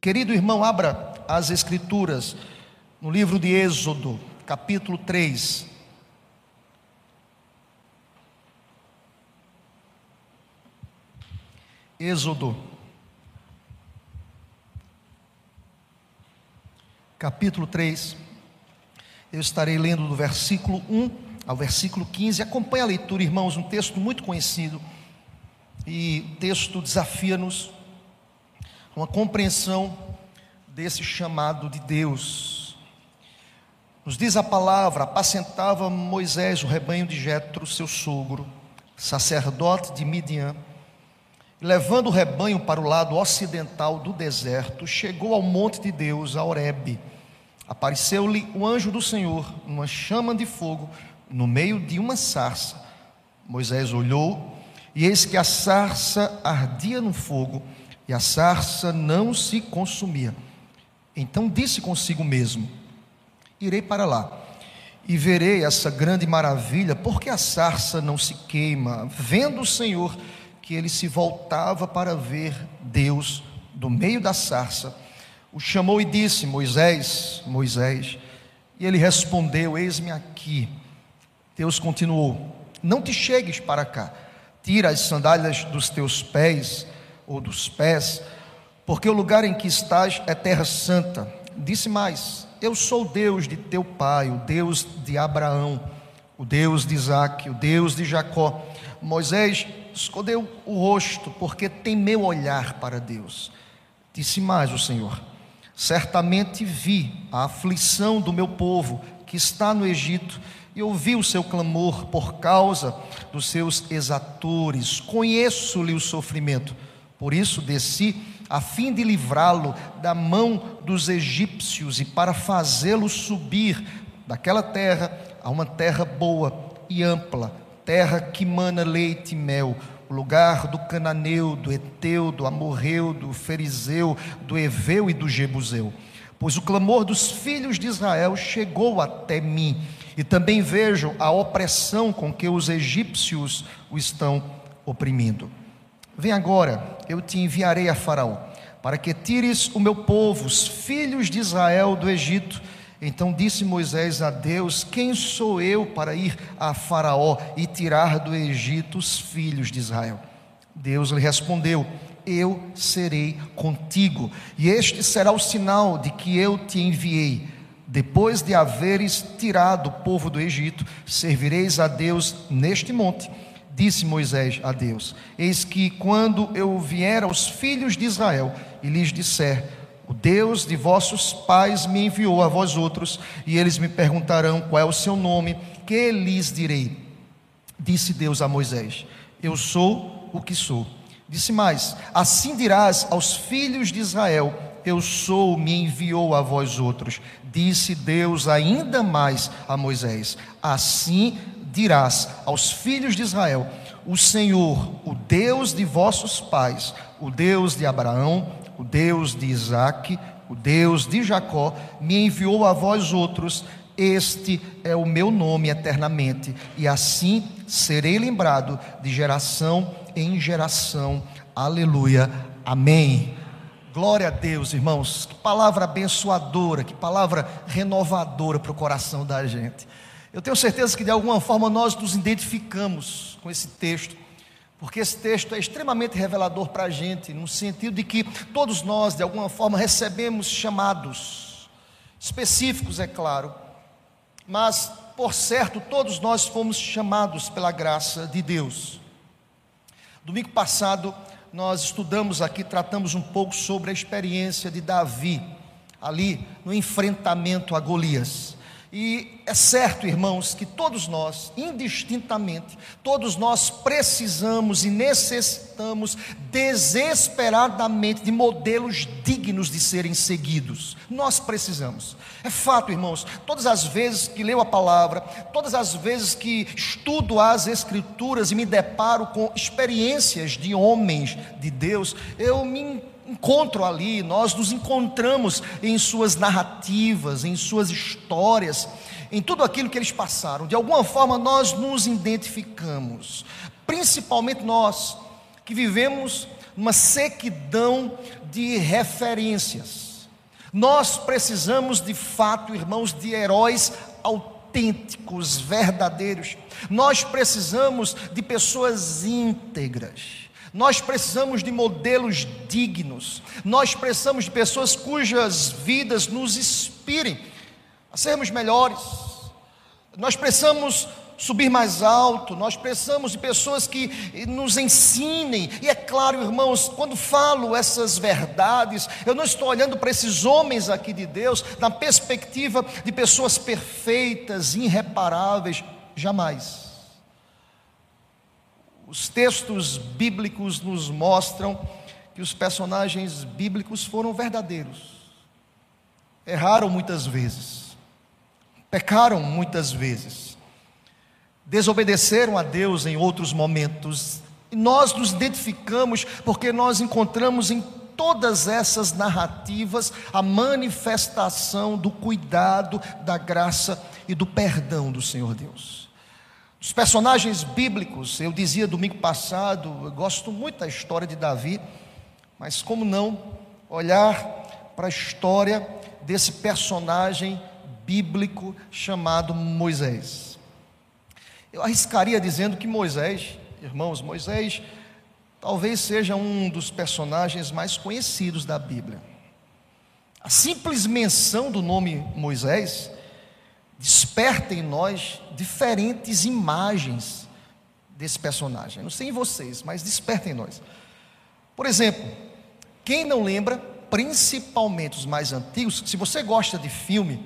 Querido irmão, abra as Escrituras no livro de Êxodo, capítulo 3. Êxodo, capítulo 3. Eu estarei lendo do versículo 1 ao versículo 15. Acompanhe a leitura, irmãos, um texto muito conhecido. E o texto desafia-nos uma compreensão desse chamado de Deus. Nos diz a palavra: apacentava Moisés o rebanho de Jetro, seu sogro, sacerdote de Midian. Levando o rebanho para o lado ocidental do deserto, chegou ao monte de Deus, a Horebe. Apareceu-lhe o anjo do Senhor, numa chama de fogo, no meio de uma sarça. Moisés olhou, e eis que a sarça ardia no fogo, e a sarça não se consumia. Então disse consigo mesmo: Irei para lá e verei essa grande maravilha, porque a sarça não se queima. Vendo o Senhor que ele se voltava para ver Deus do meio da sarça, o chamou e disse: Moisés, Moisés. E ele respondeu: Eis-me aqui. Deus continuou: Não te chegues para cá, tira as sandálias dos teus pés ou dos pés, porque o lugar em que estás é terra santa. Disse mais: Eu sou o Deus de teu pai, o Deus de Abraão, o Deus de Isaac, o Deus de Jacó. Moisés escondeu o rosto, porque temeu olhar para Deus. Disse mais o Senhor: Certamente vi a aflição do meu povo que está no Egito e ouvi o seu clamor por causa dos seus exatores. Conheço-lhe o sofrimento por isso desci a fim de livrá-lo da mão dos egípcios e para fazê-lo subir daquela terra a uma terra boa e ampla, terra que mana leite e mel, o lugar do cananeu, do eteu, do amorreu, do ferizeu, do eveu e do jebuseu. Pois o clamor dos filhos de Israel chegou até mim, e também vejo a opressão com que os egípcios o estão oprimindo. Vem agora, eu te enviarei a Faraó, para que tires o meu povo, os filhos de Israel, do Egito. Então disse Moisés a Deus: Quem sou eu para ir a Faraó e tirar do Egito os filhos de Israel? Deus lhe respondeu: Eu serei contigo, e este será o sinal de que eu te enviei. Depois de haveres tirado o povo do Egito, servireis a Deus neste monte Disse Moisés a Deus: Eis que quando eu vier aos filhos de Israel e lhes disser: O Deus de vossos pais me enviou a vós outros, e eles me perguntarão qual é o seu nome, que lhes direi? Disse Deus a Moisés: Eu sou o que sou. Disse mais: Assim dirás aos filhos de Israel: Eu sou, me enviou a vós outros. Disse Deus ainda mais a Moisés: Assim dirás aos filhos de Israel: O Senhor, o Deus de vossos pais, o Deus de Abraão, o Deus de Isaque, o Deus de Jacó, me enviou a vós outros. Este é o meu nome eternamente, e assim serei lembrado de geração em geração. Aleluia. Amém. Glória a Deus, irmãos. Que palavra abençoadora, que palavra renovadora para o coração da gente. Eu tenho certeza que de alguma forma nós nos identificamos com esse texto, porque esse texto é extremamente revelador para a gente, no sentido de que todos nós, de alguma forma, recebemos chamados, específicos, é claro, mas, por certo, todos nós fomos chamados pela graça de Deus. Domingo passado, nós estudamos aqui, tratamos um pouco sobre a experiência de Davi, ali no enfrentamento a Golias. E é certo, irmãos, que todos nós, indistintamente, todos nós precisamos e necessitamos desesperadamente de modelos dignos de serem seguidos. Nós precisamos. É fato, irmãos, todas as vezes que leio a palavra, todas as vezes que estudo as Escrituras e me deparo com experiências de homens de Deus, eu me encontro ali, nós nos encontramos em suas narrativas, em suas histórias, em tudo aquilo que eles passaram. De alguma forma nós nos identificamos, principalmente nós que vivemos uma sequidão de referências. Nós precisamos de fato, irmãos, de heróis autênticos, verdadeiros. Nós precisamos de pessoas íntegras. Nós precisamos de modelos dignos. Nós precisamos de pessoas cujas vidas nos inspirem a sermos melhores. Nós precisamos subir mais alto, nós precisamos de pessoas que nos ensinem. E é claro, irmãos, quando falo essas verdades, eu não estou olhando para esses homens aqui de Deus na perspectiva de pessoas perfeitas, irreparáveis, jamais. Os textos bíblicos nos mostram que os personagens bíblicos foram verdadeiros. Erraram muitas vezes, pecaram muitas vezes desobedeceram a Deus em outros momentos. E nós nos identificamos porque nós encontramos em todas essas narrativas a manifestação do cuidado, da graça e do perdão do Senhor Deus. Os personagens bíblicos, eu dizia domingo passado, eu gosto muito da história de Davi, mas como não olhar para a história desse personagem bíblico chamado Moisés? Eu arriscaria dizendo que Moisés, irmãos, Moisés talvez seja um dos personagens mais conhecidos da Bíblia. A simples menção do nome Moisés desperta em nós diferentes imagens desse personagem. Não sei em vocês, mas desperta em nós. Por exemplo, quem não lembra, principalmente os mais antigos, se você gosta de filme,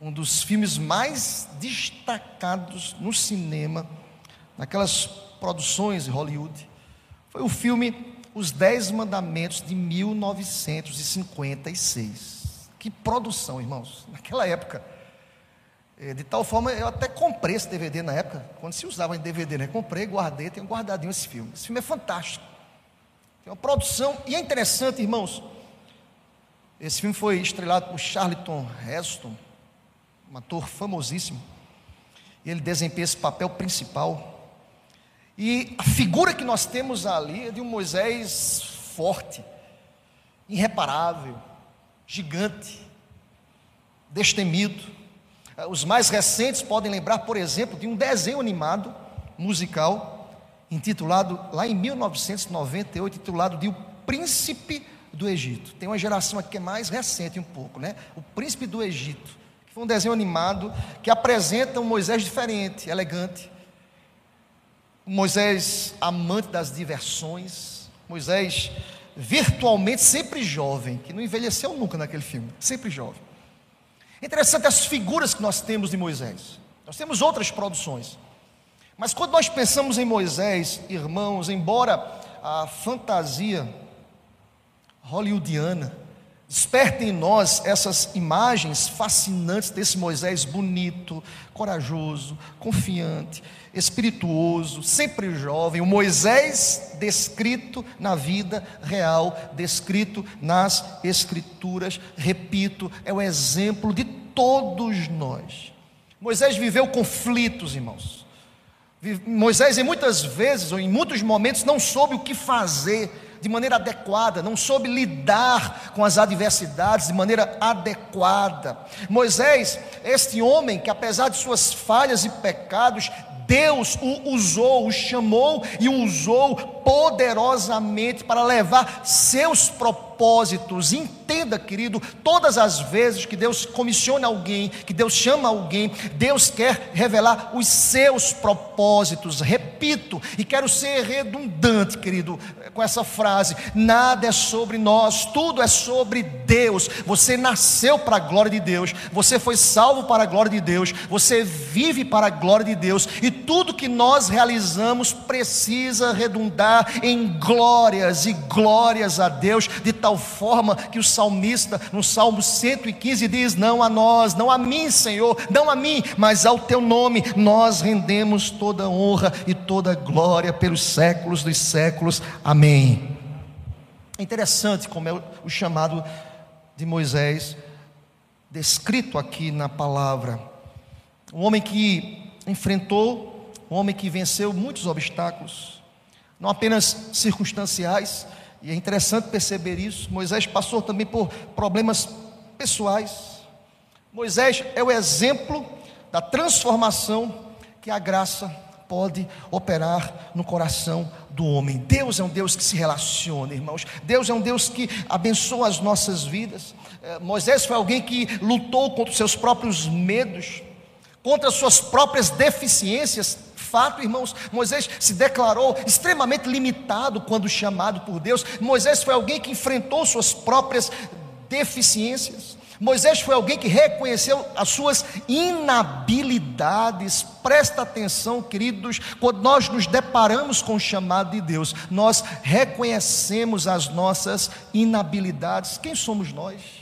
um dos filmes mais destacados no cinema, naquelas produções de Hollywood, foi o filme Os Dez Mandamentos de 1956. Que produção, irmãos, naquela época. É, de tal forma, eu até comprei esse DVD na época, quando se usava em DVD, né? Comprei, guardei, tenho guardadinho esse filme. Esse filme é fantástico. Tem uma produção, e é interessante, irmãos. Esse filme foi estrelado por Charlton Heston, um ator famosíssimo, e ele desempenha esse papel principal. E a figura que nós temos ali é de um Moisés forte, irreparável, gigante, destemido. Os mais recentes podem lembrar, por exemplo, de um desenho animado musical intitulado lá em 1998, intitulado de O Príncipe do Egito. Tem uma geração aqui que é mais recente um pouco, né? O Príncipe do Egito. Foi um desenho animado que apresenta um Moisés diferente, elegante. Moisés amante das diversões. Moisés virtualmente sempre jovem, que não envelheceu nunca naquele filme, sempre jovem. Interessante as figuras que nós temos de Moisés. Nós temos outras produções. Mas quando nós pensamos em Moisés, irmãos, embora a fantasia hollywoodiana Despertem em nós essas imagens fascinantes desse Moisés bonito, corajoso, confiante, espirituoso, sempre jovem, o Moisés descrito na vida real, descrito nas Escrituras, repito, é o exemplo de todos nós. Moisés viveu conflitos, irmãos. Moisés, em muitas vezes, ou em muitos momentos, não soube o que fazer de maneira adequada, não soube lidar com as adversidades de maneira adequada. Moisés, este homem que apesar de suas falhas e pecados, Deus o usou, o chamou e o usou poderosamente para levar seus propósitos. Entenda, querido, todas as vezes que Deus comissiona alguém, que Deus chama alguém, Deus quer revelar os seus propósitos. Repito, e quero ser redundante, querido, com essa frase: nada é sobre nós, tudo é sobre Deus. Você nasceu para a glória de Deus, você foi salvo para a glória de Deus, você vive para a glória de Deus, e tudo que nós realizamos precisa redundar em glórias e glórias a Deus, de tal forma que o salmista, no Salmo 115, diz: Não a nós, não a mim, Senhor, não a mim, mas ao teu nome, nós rendemos toda honra e toda glória pelos séculos dos séculos. Amém. É interessante como é o chamado de Moisés, descrito aqui na palavra. Um homem que enfrentou, um homem que venceu muitos obstáculos, não apenas circunstanciais, E é interessante perceber isso. Moisés passou também por problemas pessoais. Moisés é o exemplo da transformação que a graça pode operar no coração do homem. Deus é um Deus que se relaciona, irmãos. Deus é um Deus que abençoa as nossas vidas. É, Moisés foi alguém que lutou contra os seus próprios medos, contra as suas próprias deficiências. Fato, irmãos, Moisés se declarou extremamente limitado quando chamado por Deus. Moisés foi alguém que enfrentou suas próprias deficiências. Moisés foi alguém que reconheceu as suas inabilidades. Presta atenção, queridos, quando nós nos deparamos com o chamado de Deus, nós reconhecemos as nossas inabilidades. Quem somos nós?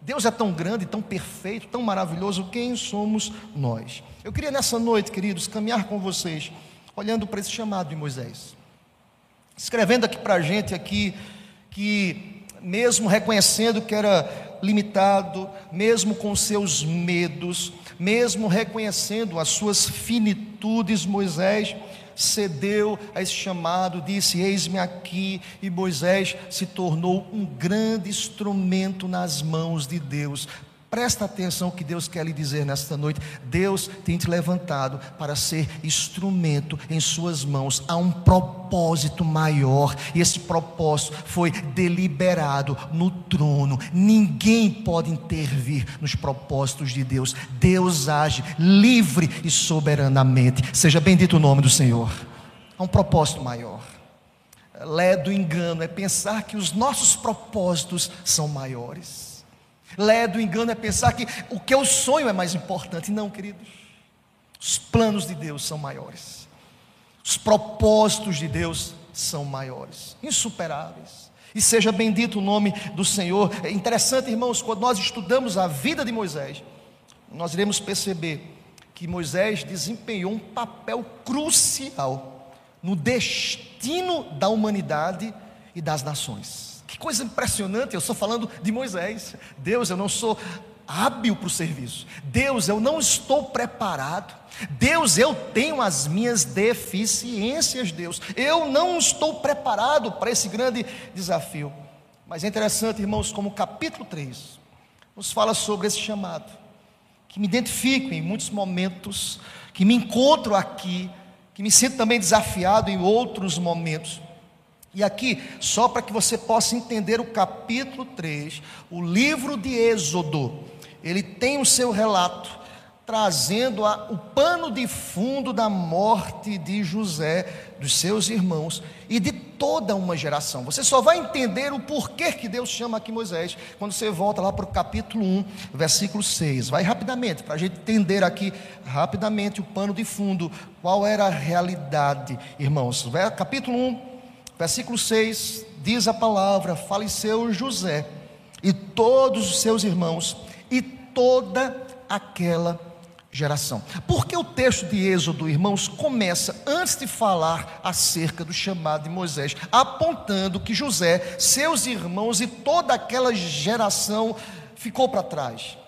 Deus é tão grande, tão perfeito, tão maravilhoso. Quem somos nós? Eu queria nessa noite, queridos, caminhar com vocês, olhando para esse chamado de Moisés, escrevendo aqui para a gente aqui que mesmo reconhecendo que era limitado, mesmo com seus medos, mesmo reconhecendo as suas finitudes, Moisés cedeu a esse chamado, disse: Eis-me aqui, e Moisés se tornou um grande instrumento nas mãos de Deus Presta atenção o que Deus quer lhe dizer nesta noite. Deus tem te levantado para ser instrumento em suas mãos. Há um propósito maior, e esse propósito foi deliberado no trono. Ninguém pode intervir nos propósitos de Deus. Deus age livre e soberanamente. Seja bendito o nome do Senhor. Há um propósito maior. Lé do engano é pensar que os nossos propósitos são maiores. Lé do engano é pensar que o que eu sonho é mais importante. Não, queridos. Os planos de Deus são maiores. Os propósitos de Deus são maiores, insuperáveis. E seja bendito o nome do Senhor. É interessante, irmãos, quando nós estudamos a vida de Moisés, nós iremos perceber que Moisés desempenhou um papel crucial no destino da humanidade e das nações. Que coisa impressionante, eu estou falando de Moisés. Deus, eu não sou hábil para o serviço. Deus, eu não estou preparado. Deus, eu tenho as minhas deficiências, Deus. Eu não estou preparado para esse grande desafio. Mas é interessante, irmãos, como o capítulo 3 nos fala sobre esse chamado, que me identifico em muitos momentos, que me encontro aqui, que me sinto também desafiado em outros momentos. E aqui, só para que você possa entender o capítulo 3, o livro de Êxodo, ele tem o seu relato, trazendo a, o pano de fundo da morte de José, dos seus irmãos e de toda uma geração. Você só vai entender o porquê que Deus chama aqui Moisés, quando você volta lá para o capítulo 1, versículo 6. Vai rapidamente, para a gente entender aqui rapidamente o pano de fundo, qual era a realidade, irmãos. Capítulo 1, Versículo 6 diz a palavra: faleceu José e todos os seus irmãos e toda aquela geração. Porque o texto de Êxodo, irmãos, começa antes de falar acerca do chamado de Moisés, apontando que José, seus irmãos e toda aquela geração ficou para trás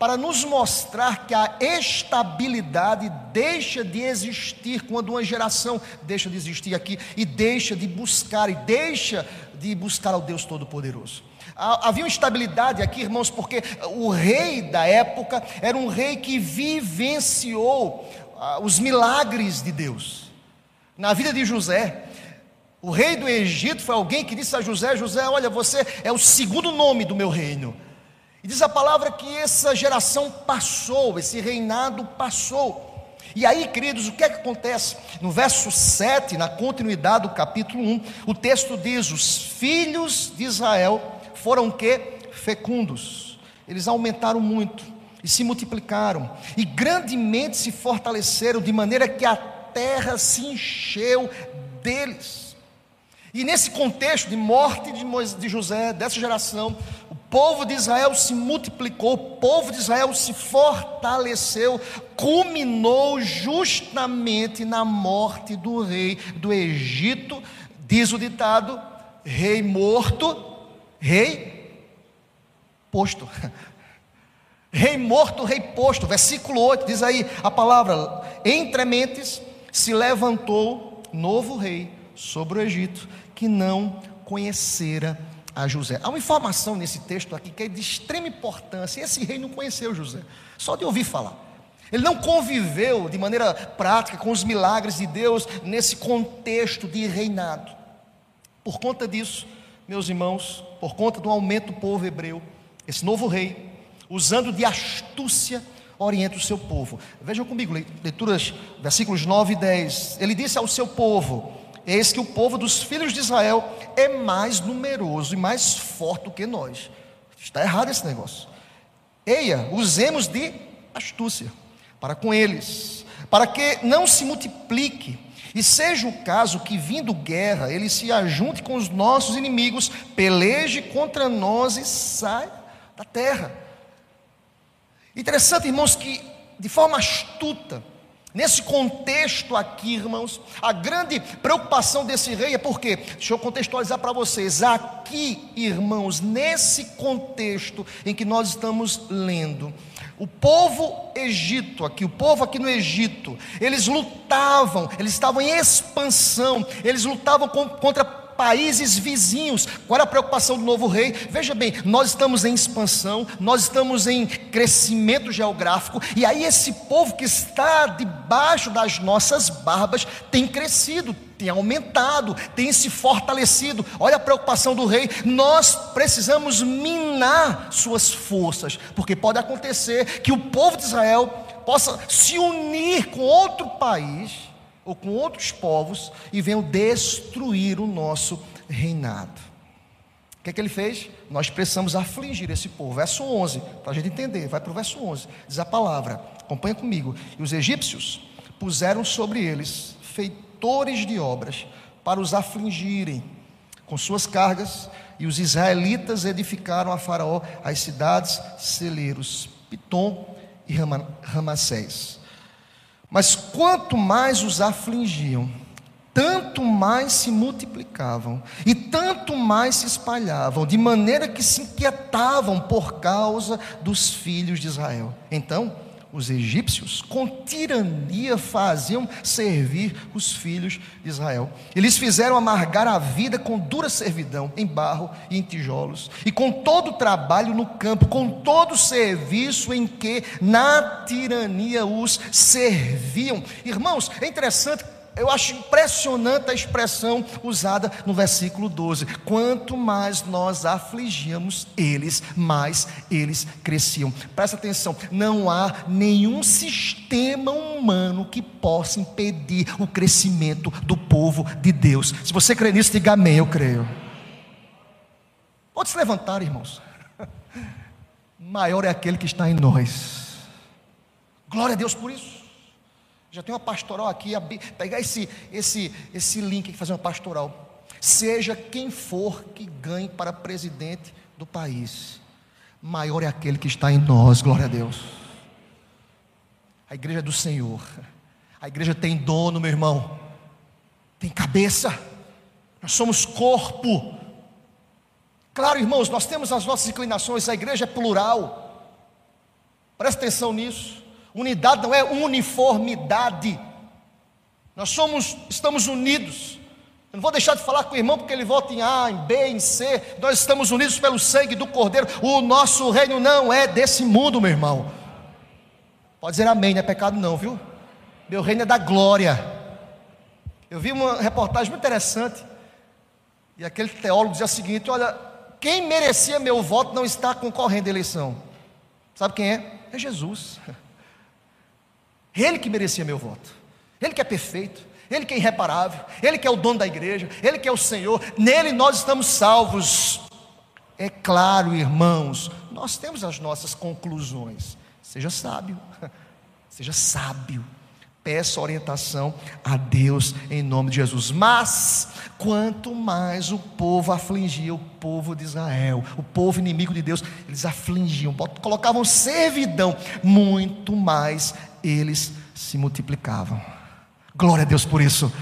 para nos mostrar que a estabilidade deixa de existir quando uma geração deixa de existir aqui e deixa de buscar e deixa de buscar ao Deus Todo-Poderoso. Havia uma estabilidade aqui, irmãos, porque o rei da época era um rei que vivenciou ah, os milagres de Deus. Na vida de José, o rei do Egito foi alguém que disse a José: José, olha, você é o segundo nome do meu reino. E diz a palavra que essa geração passou, esse reinado passou. E aí, queridos, o que é que acontece? No verso 7, na continuidade do capítulo 1, o texto diz: Os filhos de Israel foram que? Fecundos. Eles aumentaram muito e se multiplicaram, e grandemente se fortaleceram, de maneira que a terra se encheu deles. E nesse contexto de morte de José, dessa geração, povo de Israel se multiplicou, o povo de Israel se fortaleceu, culminou justamente na morte do rei do Egito, diz o ditado: rei morto, rei posto. Rei morto, rei posto. Versículo 8 diz aí a palavra: entre mentes se levantou novo rei sobre o Egito, que não conhecera a José. Há uma informação nesse texto aqui que é de extrema importância. Esse rei não conheceu José, só de ouvir falar. Ele não conviveu de maneira prática com os milagres de Deus nesse contexto de reinado. Por conta disso, meus irmãos, por conta do aumento do povo hebreu, esse novo rei, usando de astúcia, orienta o seu povo. Vejam comigo, leituras, versículos 9 e 10. Ele disse ao seu povo: Eis que o povo dos filhos de Israel é mais numeroso e mais forte do que nós. Está errado esse negócio. Eia, usemos de astúcia para com eles, para que não se multiplique, e seja o caso que, vindo guerra, ele se ajunte com os nossos inimigos, peleje contra nós e saia da terra. Interessante, irmãos, que de forma astuta, Nesse contexto aqui, irmãos, a grande preocupação desse rei é porque, deixa eu contextualizar para vocês, aqui, irmãos, nesse contexto em que nós estamos lendo, o povo Egito, aqui, o povo aqui no Egito, eles lutavam, eles estavam em expansão, eles lutavam contra países vizinhos. Qual era a preocupação do novo rei? Veja bem, nós estamos em expansão, nós estamos em crescimento geográfico, e aí esse povo que está debaixo das nossas barbas tem crescido, tem aumentado, tem se fortalecido. Olha a preocupação do rei. Nós precisamos minar suas forças, porque pode acontecer que o povo de Israel possa se unir com outro país ou com outros povos e venham destruir o nosso reinado. O que, é que ele fez? Nós precisamos afligir esse povo. Verso 11, para a gente entender, vai para o verso 11. Diz a palavra, acompanha comigo. E os egípcios puseram sobre eles feitores de obras para os afligirem com suas cargas, e os israelitas edificaram a Faraó as cidades celeiros, Pitom e Ramassés. Mas quanto mais os afligiam, tanto mais se multiplicavam e tanto mais se espalhavam, de maneira que se inquietavam por causa dos filhos de Israel. Então, os egípcios, com tirania, faziam servir os filhos de Israel. Eles fizeram amargar a vida com dura servidão, em barro e em tijolos, e com todo o trabalho no campo, com todo o serviço em que na tirania os serviam. Irmãos, é interessante eu acho impressionante a expressão usada no versículo 12. Quanto mais nós afligíamos eles, mais eles cresciam. Presta atenção, não há nenhum sistema humano que possa impedir o crescimento do povo de Deus. Se você crê nisso, diga amém, eu creio. Pode se levantar, irmãos. Maior é aquele que está em nós. Glória a Deus por isso. Já tem uma pastoral aqui, pegar esse, esse, esse link e fazer uma pastoral. Seja quem for que ganhe para presidente do país, maior é aquele que está em nós, glória a Deus. A igreja é do Senhor, a igreja tem dono, meu irmão, tem cabeça, nós somos corpo. Claro, irmãos, nós temos as nossas inclinações, a igreja é plural, presta atenção nisso. Unidade não é uniformidade. Nós somos, estamos unidos. Eu não vou deixar de falar com o irmão porque ele vota em A, em B, em C. Nós estamos unidos pelo sangue do Cordeiro. O nosso reino não é desse mundo, meu irmão. Pode dizer amém, não é pecado não, viu? Meu reino é da glória. Eu vi uma reportagem muito interessante. E aquele teólogo dizia o seguinte: olha, quem merecia meu voto não está concorrendo à eleição. Sabe quem é? É Jesus. Ele que merecia meu voto. Ele que é perfeito. Ele que é irreparável. Ele que é o dono da igreja. Ele que é o Senhor. Nele nós estamos salvos. É claro, irmãos, nós temos as nossas conclusões. Seja sábio. Seja sábio. Peça orientação a Deus em nome de Jesus. Mas, quanto mais o povo afligia o povo de Israel, o povo inimigo de Deus, eles afligiam, colocavam servidão, muito mais eles se multiplicavam. Glória a Deus por isso.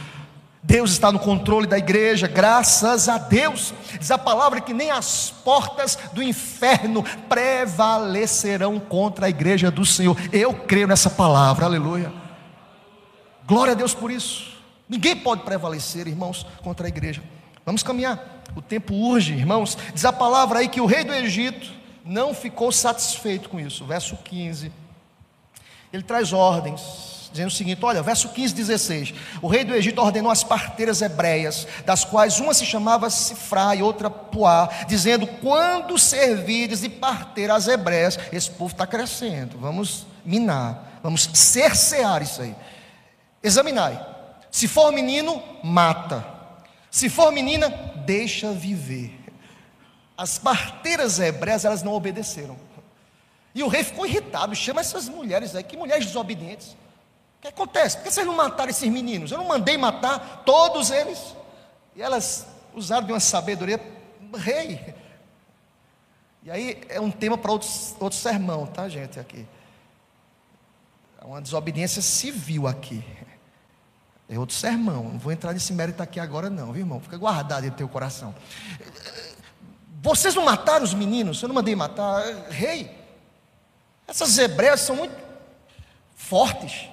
Deus está no controle da igreja, graças a Deus. Diz a palavra que nem as portas do inferno prevalecerão contra a igreja do Senhor. Eu creio nessa palavra, aleluia. Glória a Deus por isso. Ninguém pode prevalecer, irmãos, contra a igreja. Vamos caminhar. O tempo urge, irmãos. Diz a palavra aí que o rei do Egito não ficou satisfeito com isso. Verso 15. Ele traz ordens, dizendo o seguinte: olha, verso 15, 16. O rei do Egito ordenou as parteiras hebreias, das quais uma se chamava Sifra e outra Puá, dizendo: quando servires e parteiras hebreias, esse povo está crescendo, vamos minar, vamos cercear isso aí. Examinai. Se for menino, mata. Se for menina, deixa viver. As parteiras hebreias, elas não obedeceram. E o rei ficou irritado, chama essas mulheres aí, que mulheres desobedientes. O que acontece? Por que vocês não mataram esses meninos? Eu não mandei matar todos eles. E elas usaram de uma sabedoria, rei. E aí é um tema para outro, outro sermão, tá, gente? Aqui. É uma desobediência civil aqui. É outro sermão. Não vou entrar nesse mérito aqui agora, não, viu, irmão? Fica guardado em teu coração. Vocês não mataram os meninos? Eu não mandei matar. Rei, essas hebreias são muito fortes.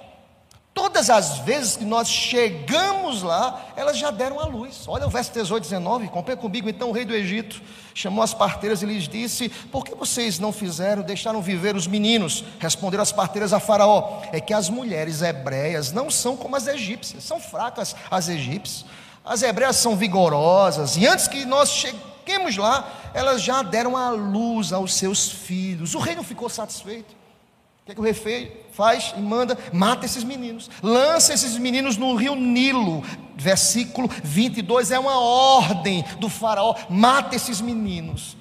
Todas as vezes que nós chegamos lá, elas já deram a luz. Olha o verso 18, 19, acompanha comigo. Então o rei do Egito chamou as parteiras e lhes disse: Por que vocês não fizeram, deixaram viver os meninos? Responderam as parteiras a Faraó: É que as mulheres hebreias não são como as egípcias, são fracas as egípcias. As hebreias são vigorosas, e antes que nós cheguemos lá, elas já deram a luz aos seus filhos. O rei não ficou satisfeito. O que, é que o rei faz e manda? Mata esses meninos. Lança esses meninos no rio Nilo. Versículo 22 é uma ordem do faraó: mata esses meninos.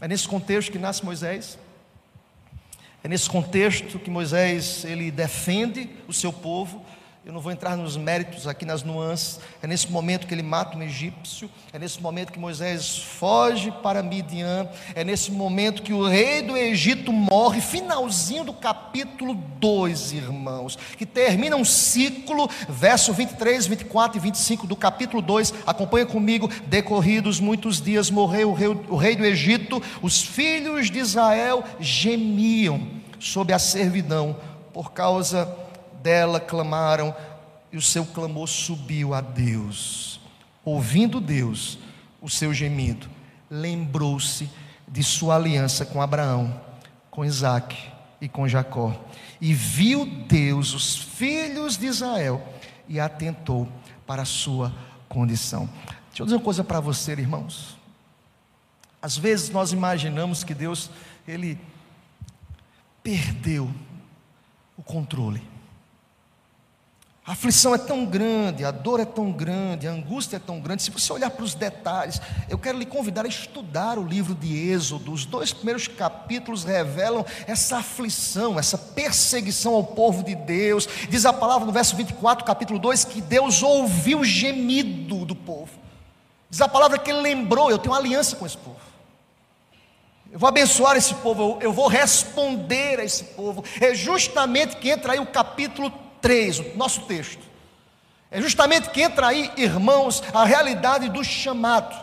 É nesse contexto que nasce Moisés. É nesse contexto que Moisés ele defende o seu povo eu não vou entrar nos méritos aqui, nas nuances. É nesse momento que ele mata um egípcio. É nesse momento que Moisés foge para Midian. É nesse momento que o rei do Egito morre. Finalzinho do capítulo 2, irmãos. Que termina um ciclo. Verso 23, 24 e 25 do capítulo 2. Acompanha comigo. Decorridos muitos dias, morreu o rei, o rei do Egito. Os filhos de Israel gemiam sob a servidão por causa dela clamaram, e o seu clamor subiu a Deus. Ouvindo Deus o seu gemido, lembrou-se de sua aliança com Abraão, com Isaac e com Jacó. E viu Deus os filhos de Israel e atentou para a sua condição. Deixa eu dizer uma coisa para você, irmãos. Às vezes nós imaginamos que Deus, Ele perdeu o controle. A aflição é tão grande, a dor é tão grande, a angústia é tão grande. Se você olhar para os detalhes, eu quero lhe convidar a estudar o livro de Êxodo. Os dois primeiros capítulos revelam essa aflição, essa perseguição ao povo de Deus. Diz a palavra no verso 24, capítulo 2, que Deus ouviu o gemido do povo. Diz a palavra que ele lembrou: eu tenho aliança com esse povo. Eu vou abençoar esse povo, eu vou responder a esse povo. É justamente que entra aí o capítulo 3, o nosso texto. É justamente que entra aí, irmãos, a realidade do chamado.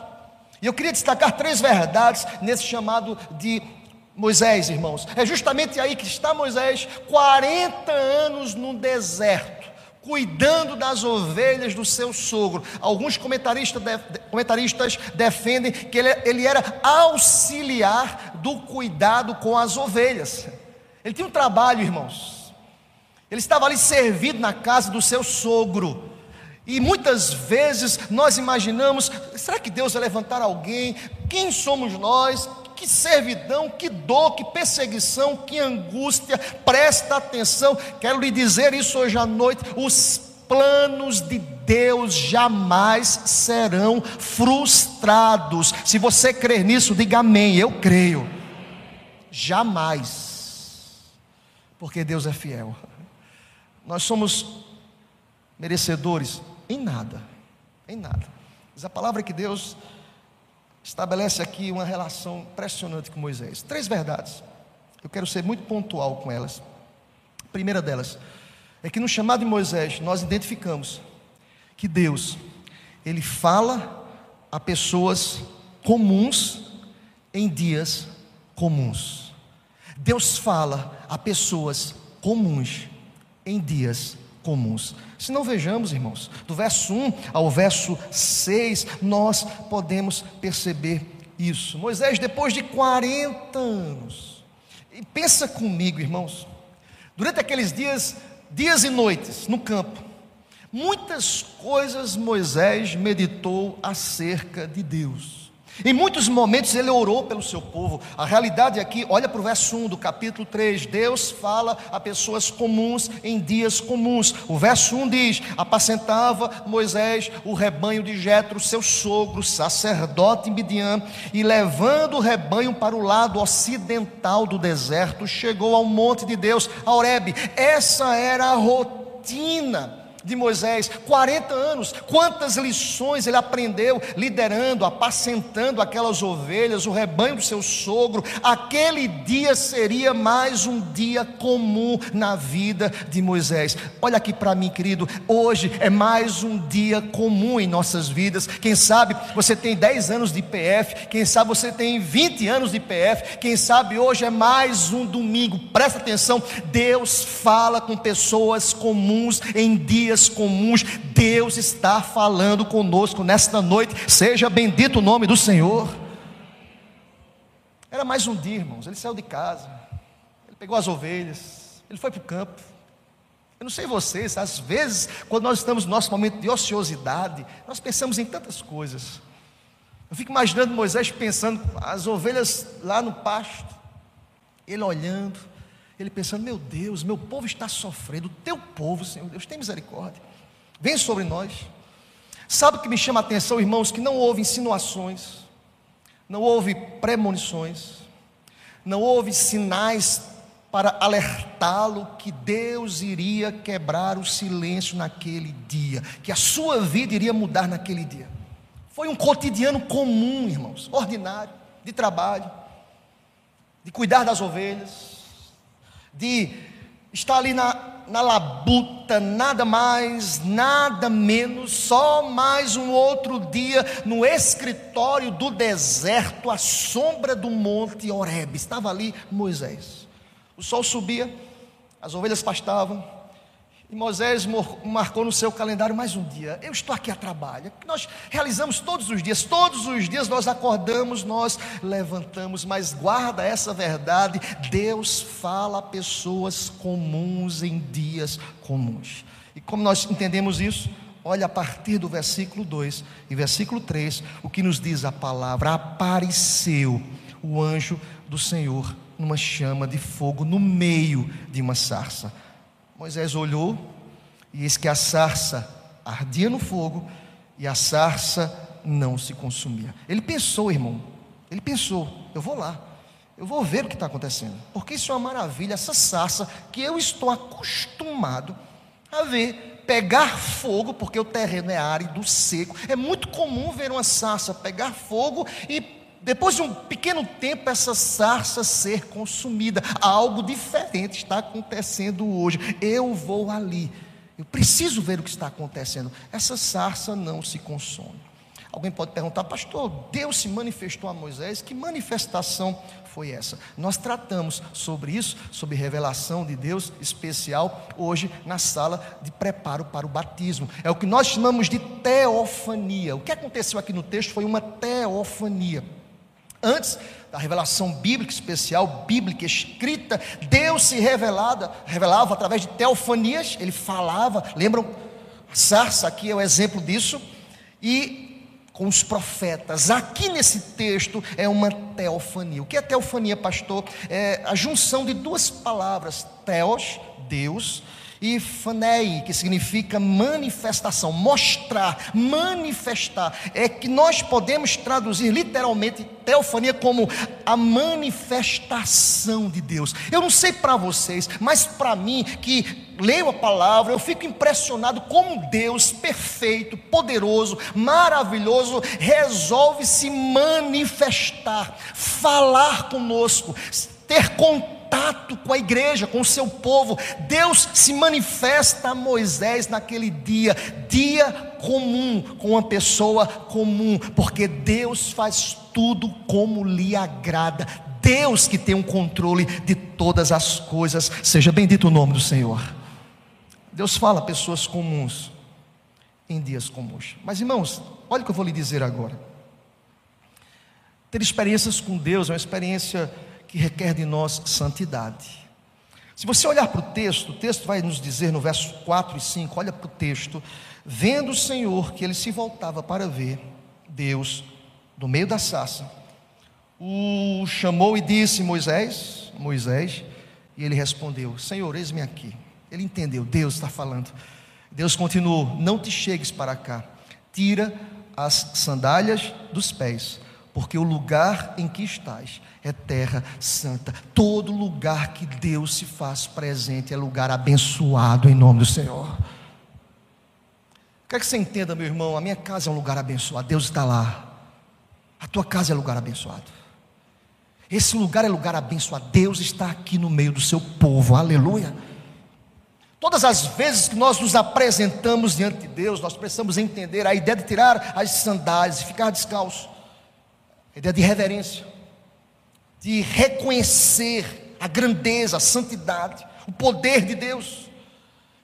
E eu queria destacar três verdades nesse chamado de Moisés, irmãos. É justamente aí que está Moisés, 40 anos no deserto, cuidando das ovelhas do seu sogro. Alguns comentaristas, comentaristas defendem que ele, ele era auxiliar do cuidado com as ovelhas. Ele tinha um trabalho, irmãos ele estava ali servido na casa do seu sogro. E muitas vezes nós imaginamos: será que Deus vai levantar alguém? Quem somos nós? Que servidão, que dor, que perseguição, que angústia. Presta atenção, quero lhe dizer isso hoje à noite: os planos de Deus jamais serão frustrados. Se você crer nisso, diga amém. Eu creio. Jamais. Porque Deus é fiel. Nós somos merecedores em nada, em nada. Mas a palavra que Deus estabelece aqui uma relação impressionante com Moisés. Três verdades. Eu quero ser muito pontual com elas. A primeira delas é que no chamado de Moisés nós identificamos que Deus ele fala a pessoas comuns em dias comuns. Deus fala a pessoas comuns em dias comuns. Se não vejamos, irmãos, do verso 1 ao verso 6, nós podemos perceber isso. Moisés, depois de 40 anos, e pensa comigo, irmãos, durante aqueles dias, dias e noites no campo, muitas coisas Moisés meditou acerca de Deus. Em muitos momentos ele orou pelo seu povo. A realidade aqui, olha para o verso 1 do capítulo 3. Deus fala a pessoas comuns em dias comuns. O verso 1 diz: Apacentava Moisés o rebanho de Jetro, seu sogro, sacerdote em Midian, e levando o rebanho para o lado ocidental do deserto, chegou ao monte de Deus, a Horebe. Essa era a rotina de Moisés, 40 anos, quantas lições ele aprendeu liderando, apacentando aquelas ovelhas, o rebanho do seu sogro. Aquele dia seria mais um dia comum na vida de Moisés. Olha aqui para mim, querido, hoje é mais um dia comum em nossas vidas. Quem sabe você tem 10 anos de PF, quem sabe você tem 20 anos de PF, quem sabe hoje é mais um domingo. Presta atenção, Deus fala com pessoas comuns em dias dias comuns, Deus está falando conosco nesta noite. Seja bendito o nome do Senhor. Era mais um dia, irmãos. Ele saiu de casa, ele pegou as ovelhas, ele foi para o campo. Eu não sei vocês, às vezes, quando nós estamos no nosso momento de ociosidade, nós pensamos em tantas coisas. Eu fico imaginando Moisés pensando, as ovelhas lá no pasto, ele olhando, ele pensando: meu Deus, meu povo está sofrendo, o teu povo, Senhor Deus, tem misericórdia, vem sobre nós. Sabe o que me chama a atenção, irmãos? Que não houve insinuações, não houve premonições, não houve sinais para alertá-lo que Deus iria quebrar o silêncio naquele dia, que a sua vida iria mudar naquele dia. Foi um cotidiano comum, irmãos, ordinário, de trabalho, de cuidar das ovelhas, de estar ali na, na labuta, nada mais, nada menos, só mais um outro dia no escritório do deserto, à sombra do monte Horebe. Estava ali Moisés. O sol subia, as ovelhas pastavam, e Moisés marcou no seu calendário mais um dia. Eu estou aqui a trabalho. É nós realizamos todos os dias. Todos os dias nós acordamos, nós levantamos. Mas guarda essa verdade: Deus fala a pessoas comuns em dias comuns. E como nós entendemos isso? Olha a partir do versículo 2 e versículo 3, o que nos diz a palavra: Apareceu o anjo do Senhor numa chama de fogo no meio de uma sarça Moisés olhou e eis que a sarça ardia no fogo e a sarça não se consumia. Ele pensou, irmão, ele pensou: eu vou lá, eu vou ver o que está acontecendo, porque isso é uma maravilha, essa sarça que eu estou acostumado a ver pegar fogo, porque o terreno é árido, seco. É muito comum ver uma sarça pegar fogo e depois de um pequeno tempo, essa sarça ser consumida. Algo diferente está acontecendo hoje. Eu vou ali. Eu preciso ver o que está acontecendo. Essa sarça não se consome. Alguém pode perguntar, pastor, Deus se manifestou a Moisés? Que manifestação foi essa? Nós tratamos sobre isso, sobre revelação de Deus especial, hoje na sala de preparo para o batismo. É o que nós chamamos de teofania. O que aconteceu aqui no texto foi uma teofania. Antes da revelação bíblica especial, bíblica escrita, Deus se revelada, revelava através de teofanias, ele falava, lembram? A sarça aqui é o exemplo disso, e com os profetas. Aqui nesse texto é uma teofania. O que é teofania, pastor? É a junção de duas palavras, teos, Deus, e fanei, que significa manifestação, mostrar, manifestar. É que nós podemos traduzir literalmente teofania como a manifestação de Deus. Eu não sei para vocês, mas para mim que leio a palavra, eu fico impressionado como Deus perfeito, poderoso, maravilhoso resolve se manifestar, falar conosco, ter contato contato com a igreja, com o seu povo. Deus se manifesta a Moisés naquele dia, dia comum, com uma pessoa comum, porque Deus faz tudo como lhe agrada. Deus que tem o um controle de todas as coisas. Seja bendito o nome do Senhor. Deus fala a pessoas comuns em dias comuns. Mas irmãos, olha o que eu vou lhe dizer agora. Ter experiências com Deus é uma experiência que requer de nós santidade. Se você olhar para o texto, o texto vai nos dizer no verso 4 e 5, olha para o texto, vendo o Senhor que ele se voltava para ver Deus do meio da sarça, o chamou e disse: Moisés, Moisés, e ele respondeu: Senhor, eis-me aqui. Ele entendeu, Deus está falando. Deus continuou: Não te chegues para cá, tira as sandálias dos pés, porque o lugar em que estás é terra santa. Todo lugar que Deus se faz presente é lugar abençoado em nome do Senhor. Quer que você entenda, meu irmão, a minha casa é um lugar abençoado, Deus está lá. A tua casa é lugar abençoado. Esse lugar é lugar abençoado. Deus está aqui no meio do seu povo. Aleluia. Todas as vezes que nós nos apresentamos diante de Deus, nós precisamos entender a ideia de tirar as sandálias e ficar descalço. A ideia de reverência, de reconhecer a grandeza, a santidade, o poder de Deus.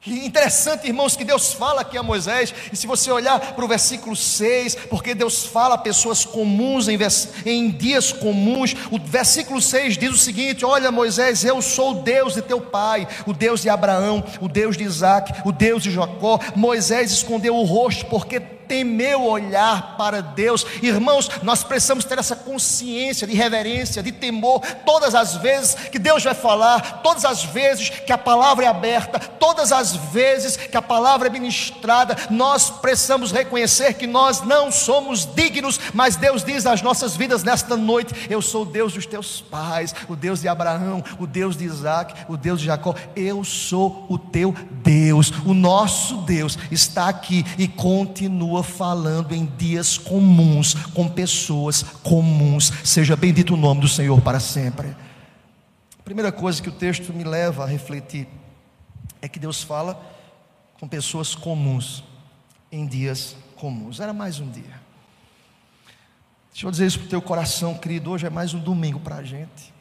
E interessante, irmãos, que Deus fala aqui a Moisés, e se você olhar para o versículo 6, porque Deus fala a pessoas comuns em, em, dias comuns, o versículo 6 diz o seguinte: Olha, Moisés, eu sou o Deus de teu pai, o Deus de Abraão, o Deus de Isaac, o Deus de Jacó. Moisés escondeu o rosto, porque temeu olhar para Deus. Irmãos, nós precisamos ter essa consciência de reverência, de temor, todas as vezes que Deus vai falar, todas as vezes que a palavra é aberta, todas as vezes que a palavra é ministrada, nós precisamos reconhecer que nós não somos dignos, mas Deus diz nas nossas vidas nesta noite: Eu sou o Deus dos teus pais, o Deus de Abraão, o Deus de Isaac, o Deus de Jacó. Eu sou o teu Deus, o nosso Deus está aqui e continua continua falando em dias comuns, com pessoas comuns. Seja bendito o nome do Senhor para sempre. Primeira coisa que o texto me leva a refletir é que Deus fala com pessoas comuns, em dias comuns. Era mais um dia. Deixa eu dizer isso para o teu coração, querido. Hoje é mais um domingo para a gente.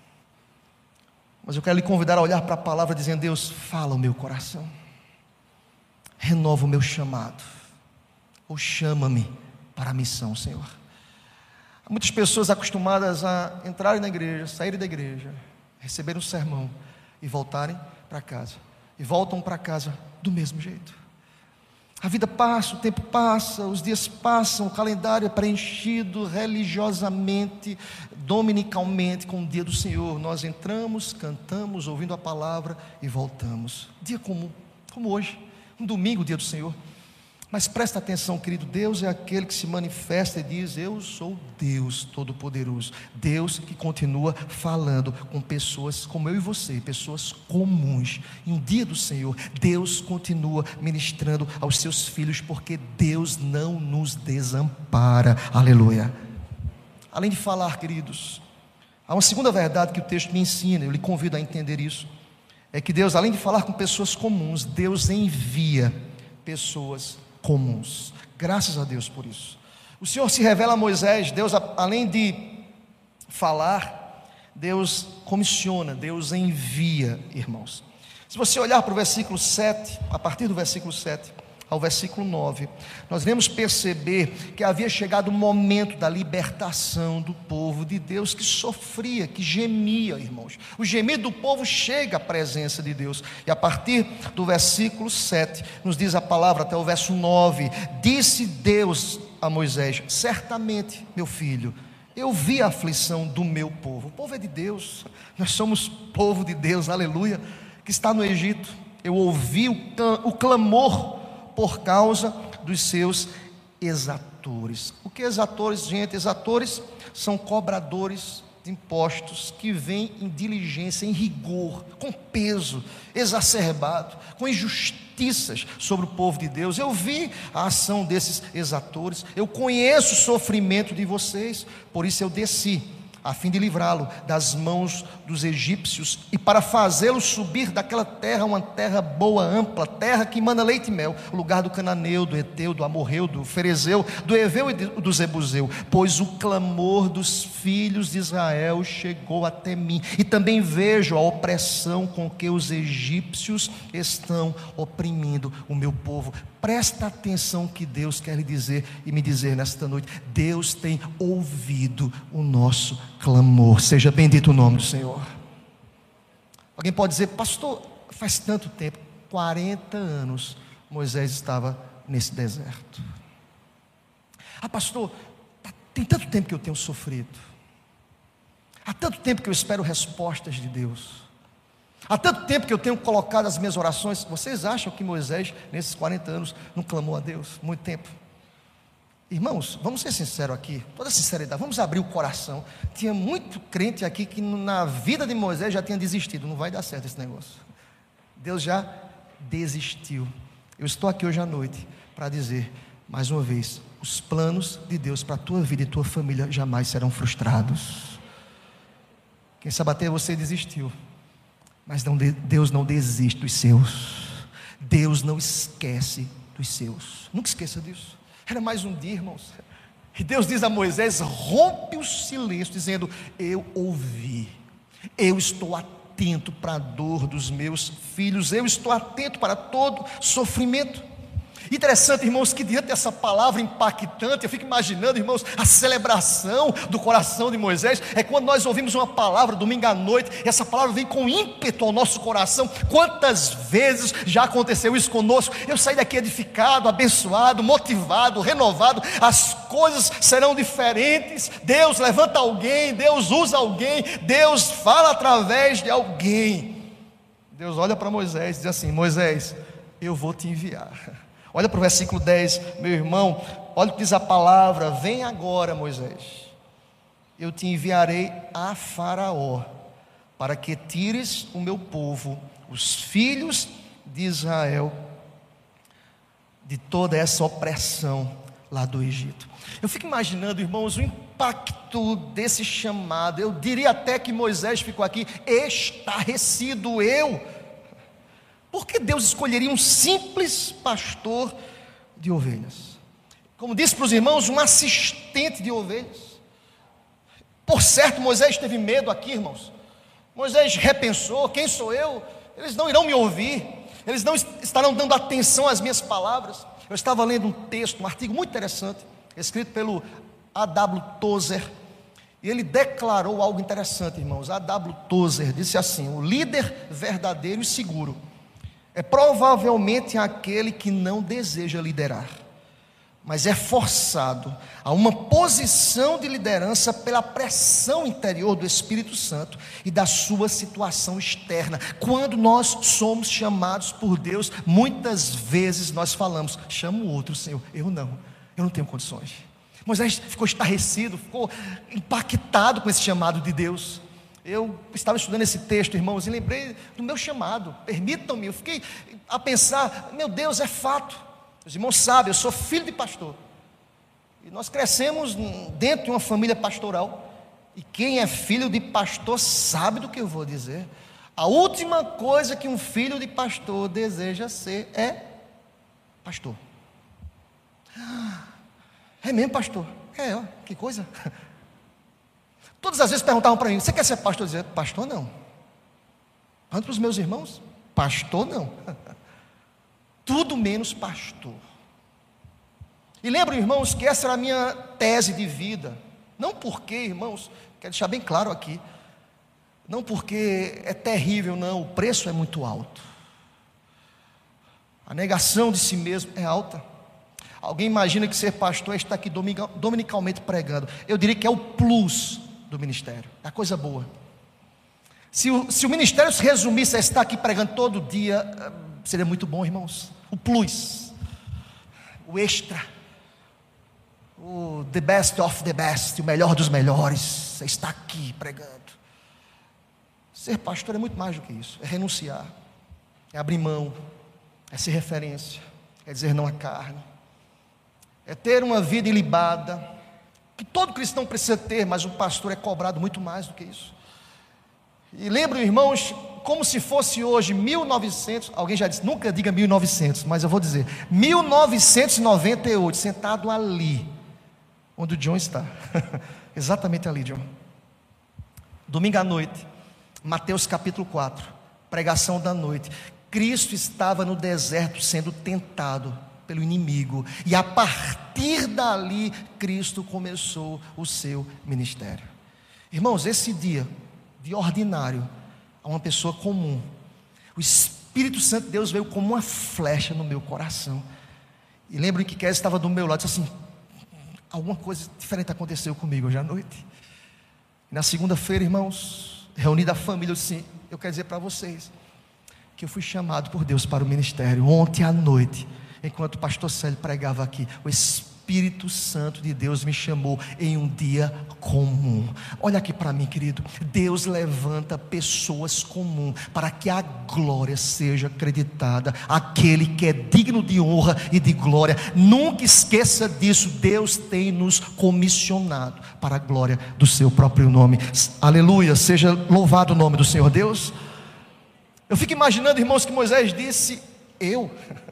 Mas eu quero lhe convidar a olhar para a palavra dizendo: Deus, fala o meu coração, renova o meu chamado ou chama-me para a missão, Senhor. Há muitas pessoas acostumadas a entrarem na igreja, saírem da igreja, receberem um sermão e voltarem para casa. E voltam para casa do mesmo jeito. A vida passa, o tempo passa, os dias passam, o calendário é preenchido religiosamente, dominicalmente com o dia do Senhor. Nós entramos, cantamos, ouvindo a palavra e voltamos. Dia comum, como hoje, um domingo, dia do Senhor. Mas presta atenção, querido, Deus é aquele que se manifesta e diz: Eu sou Deus Todo-Poderoso. Deus que continua falando com pessoas como eu e você, pessoas comuns. Em um dia do Senhor, Deus continua ministrando aos seus filhos, porque Deus não nos desampara. Aleluia. Além de falar, queridos, há uma segunda verdade que o texto me ensina, eu lhe convido a entender isso. É que Deus, além de falar com pessoas comuns, Deus envia pessoas comuns. Graças a Deus por isso. O Senhor se revela a Moisés, Deus, além de falar, Deus comissiona, Deus envia, irmãos. Se você olhar para o versículo 7, a partir do versículo 7, ao versículo 9, nós vamos perceber que havia chegado o momento da libertação do povo de Deus que sofria, que gemia, irmãos. O gemido do povo chega à presença de Deus. E a partir do versículo 7, nos diz a palavra até o verso 9: Disse Deus a Moisés: Certamente, meu filho, eu vi a aflição do meu povo. O povo é de Deus, nós somos povo de Deus, aleluia, que está no Egito. Eu ouvi o clamor por causa dos seus exatores. O que exatores, gente? Exatores são cobradores de impostos que vêm em diligência, em rigor, com peso exacerbado, com injustiças sobre o povo de Deus. Eu vi a ação desses exatores, eu conheço o sofrimento de vocês, por isso eu desci a fim de livrá-lo das mãos dos egípcios e para fazê-lo subir daquela terra, uma terra boa, ampla, terra que manda leite e mel, lugar do cananeu, do eteu, do amorreu, do ferezeu, do eveu e do zebuseu, pois o clamor dos filhos de Israel chegou até mim, e também vejo a opressão com que os egípcios estão oprimindo o meu povo. Presta atenção que Deus quer lhe dizer e me dizer nesta noite. Deus tem ouvido o nosso clamor. Seja bendito o nome do Senhor. Alguém pode dizer, pastor, faz tanto tempo 40 anos Moisés estava nesse deserto. Ah, pastor, tá, tem tanto tempo que eu tenho sofrido. Há tanto tempo que eu espero respostas de Deus. Há tanto tempo que eu tenho colocado as minhas orações. Vocês acham que Moisés, nesses 40 anos, não clamou a Deus? Muito tempo. Irmãos, vamos ser sinceros aqui, toda sinceridade, vamos abrir o coração. Tinha muito crente aqui que na vida de Moisés já tinha desistido. Não vai dar certo esse negócio. Deus já desistiu. Eu estou aqui hoje à noite para dizer, mais uma vez, os planos de Deus para a tua vida e tua família jamais serão frustrados. Quem sabe até você desistiu. Mas não, Deus não desiste dos seus. Deus não esquece dos seus. Nunca esqueça disso. Era mais um dia, irmãos. E Deus diz a Moisés: rompe o silêncio, dizendo: Eu ouvi, eu estou atento para a dor dos meus filhos, eu estou atento para todo sofrimento. Interessante, irmãos, que diante dessa palavra impactante, eu fico imaginando, irmãos, a celebração do coração de Moisés é quando nós ouvimos uma palavra domingo à noite, e essa palavra vem com ímpeto ao nosso coração. Quantas vezes já aconteceu isso conosco? Eu saí daqui edificado, abençoado, motivado, renovado. As coisas serão diferentes. Deus levanta alguém, Deus usa alguém, Deus fala através de alguém. Deus olha para Moisés e diz assim: Moisés, eu vou te enviar. Olha para o versículo 10, meu irmão, olha o que diz a palavra: Vem agora, Moisés, eu te enviarei a Faraó, para que tires o meu povo, os filhos de Israel, de toda essa opressão lá do Egito. Eu fico imaginando, irmãos, o impacto desse chamado. Eu diria até que Moisés ficou aqui estarrecido. Eu por que Deus escolheria um simples pastor de ovelhas? Como disse para os irmãos, um assistente de ovelhas. Por certo, Moisés teve medo aqui, irmãos. Moisés repensou: quem sou eu? Eles não irão me ouvir, eles não estarão dando atenção às minhas palavras. Eu estava lendo um texto, um artigo muito interessante, escrito pelo A.W. Tozer, e ele declarou algo interessante, irmãos. A.W. Tozer disse assim: o líder verdadeiro e seguro é provavelmente aquele que não deseja liderar, mas é forçado a uma posição de liderança pela pressão interior do Espírito Santo e da sua situação externa. Quando nós somos chamados por Deus, muitas vezes nós falamos: chama o outro, Senhor, eu não, eu não tenho condições. Moisés ficou estarrecido, ficou impactado com esse chamado de Deus. Eu estava estudando esse texto, irmãos, e lembrei do meu chamado. Permitam-me, eu fiquei a pensar: meu Deus, é fato. Os irmãos sabem, eu sou filho de pastor. E nós crescemos dentro de uma família pastoral. E quem é filho de pastor sabe do que eu vou dizer. A última coisa que um filho de pastor deseja ser é pastor. É mesmo, pastor? É, ó, que coisa. Todas as vezes perguntavam para mim: Você quer ser pastor? Eu dizia: Pastor não. Ando para os meus irmãos: Pastor não. Tudo menos pastor. E lembro, irmãos, que essa era a minha tese de vida. Não porque, irmãos, quero deixar bem claro aqui. Não porque é terrível, não. O preço é muito alto. A negação de si mesmo é alta. Alguém imagina que ser pastor é estar aqui dominicalmente pregando. Eu diria que é o plus do ministério. É a coisa boa. Se o, se o ministério se resumisse a estar aqui pregando todo dia, eh, seria muito bom, irmãos. O plus, o extra, o the best of the best, o melhor dos melhores. Você está aqui pregando. Ser pastor é muito mais do que isso. É renunciar, é abrir mão, é ser referência, é dizer não à carne, é ter uma vida ilibada que todo cristão precisa ter, mas o pastor é cobrado muito mais do que isso. E lembro, irmãos, como se fosse hoje 1900, alguém já disse, nunca diga 1900, mas eu vou dizer, 1998, sentado ali, onde o John está. Exatamente ali, John. Domingo à noite, Mateus capítulo 4, pregação da noite. Cristo estava no deserto sendo tentado pelo inimigo, e a partir dali, Cristo começou o seu ministério. Irmãos, esse dia, de ordinário, a uma pessoa comum, o Espírito Santo de Deus veio como uma flecha no meu coração. E lembro que Kézia estava do meu lado disse assim: alguma coisa diferente aconteceu comigo hoje à noite. Na segunda-feira, irmãos, reunida a família, eu disse: Eu quero dizer para vocês que eu fui chamado por Deus para o ministério ontem à noite, enquanto o pastor Célio pregava aqui. O Espírito Santo de Deus me chamou em um dia comum. Olha aqui para mim, querido. Deus levanta pessoas comuns para que a glória seja acreditada. Aquele que é digno de honra e de glória. Nunca esqueça disso. Deus tem nos comissionado para a glória do seu próprio nome. Aleluia. Seja louvado o nome do Senhor Deus. Eu fico imaginando, irmãos, que Moisés disse: Eu.